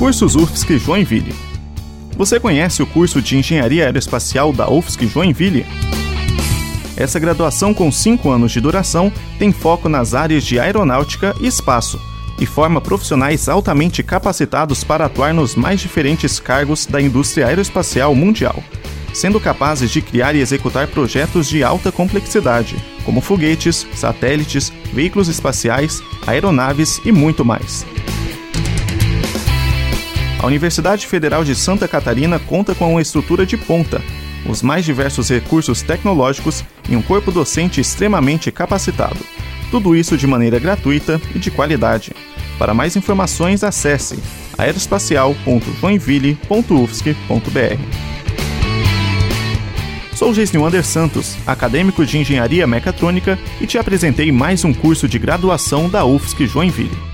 Cursos UFSC Joinville. Você conhece o curso de Engenharia Aeroespacial da UFSC Joinville? Essa graduação com 5 anos de duração tem foco nas áreas de aeronáutica e espaço e forma profissionais altamente capacitados para atuar nos mais diferentes cargos da indústria aeroespacial mundial, sendo capazes de criar e executar projetos de alta complexidade, como foguetes, satélites, veículos espaciais, aeronaves e muito mais. A Universidade Federal de Santa Catarina conta com uma estrutura de ponta, os mais diversos recursos tecnológicos e um corpo docente extremamente capacitado. Tudo isso de maneira gratuita e de qualidade. Para mais informações, acesse aeroespacial.joinville.ufsc.br. Sou Geisnil Ander Santos, acadêmico de Engenharia Mecatrônica, e te apresentei mais um curso de graduação da UFSC Joinville.